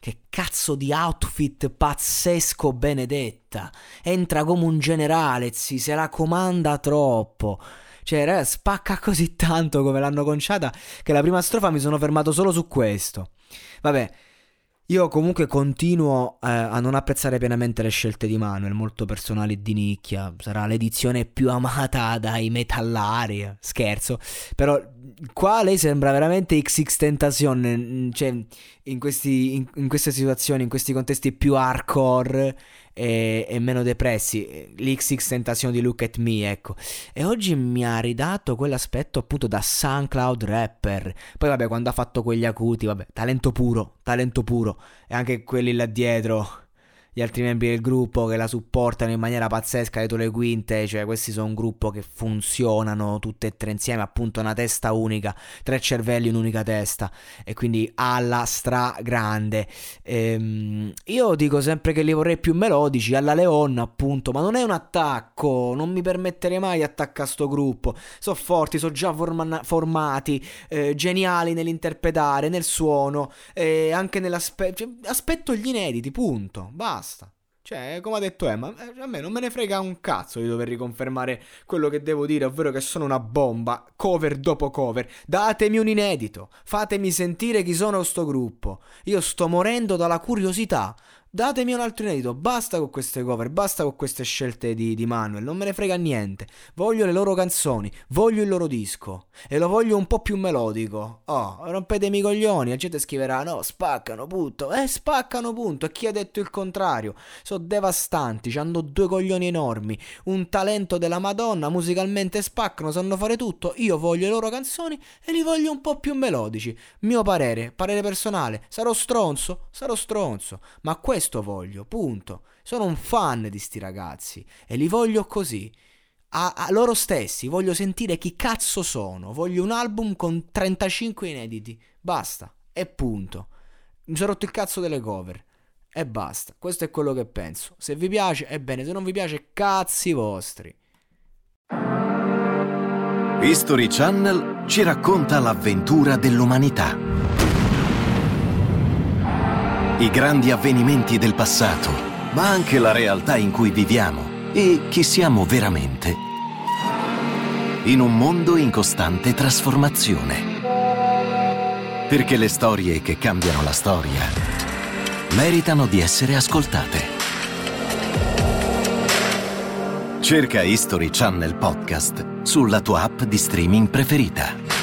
Che cazzo di outfit pazzesco benedetta. Entra come un generale, zi, se la comanda troppo. Cioè, raga, spacca così tanto come l'hanno conciata che la prima strofa mi sono fermato solo su questo. Vabbè, io comunque continuo eh, a non apprezzare pienamente le scelte di Manuel, molto personali e di nicchia. Sarà l'edizione più amata dai metallari. Scherzo. Però qua lei sembra veramente XX Tentacion. Cioè, in, questi, in, in queste situazioni, in questi contesti più hardcore e, e meno depressi. L'XX Tentazione di Look at Me, ecco. E oggi mi ha ridato quell'aspetto appunto da SoundCloud rapper. Poi vabbè, quando ha fatto quegli acuti, vabbè, talento puro, talento puro. E anche quelli là dietro gli altri membri del gruppo che la supportano in maniera pazzesca dietro le quinte, cioè questi sono un gruppo che funzionano tutte e tre insieme, appunto una testa unica, tre cervelli in un'unica testa e quindi alla stragrande. Ehm, io dico sempre che li vorrei più melodici, alla Leon appunto, ma non è un attacco, non mi permetterei mai di attaccare sto gruppo, sono forti, sono già forma- formati, eh, geniali nell'interpretare, nel suono, eh, anche nell'aspetto, cioè, aspetto gli inediti, punto, basta. Cioè, come ha detto Emma, eh, a me non me ne frega un cazzo di dover riconfermare quello che devo dire, ovvero che sono una bomba, cover dopo cover. Datemi un inedito, fatemi sentire chi sono sto gruppo. Io sto morendo dalla curiosità. Datemi un altro inedito, basta con queste cover, basta con queste scelte di, di Manuel, non me ne frega niente. Voglio le loro canzoni, voglio il loro disco e lo voglio un po' più melodico. Oh, rompetemi i coglioni, la gente scriverà no, spaccano, punto. Eh, spaccano, punto. E chi ha detto il contrario? Sono devastanti, hanno due coglioni enormi, un talento della Madonna, musicalmente spaccano, sanno fare tutto. Io voglio le loro canzoni e li voglio un po' più melodici. Mio parere, parere personale, sarò stronzo, sarò stronzo, ma questo questo voglio, punto. Sono un fan di sti ragazzi e li voglio così. A, a, loro stessi, voglio sentire chi cazzo sono. Voglio un album con 35 inediti. Basta. E punto. Mi sono rotto il cazzo delle cover. E basta. Questo è quello che penso. Se vi piace, ebbene, se non vi piace, cazzi vostri. History Channel ci racconta l'avventura dell'umanità i grandi avvenimenti del passato, ma anche la realtà in cui viviamo e chi siamo veramente. In un mondo in costante trasformazione. Perché le storie che cambiano la storia meritano di essere ascoltate. Cerca History Channel Podcast sulla tua app di streaming preferita.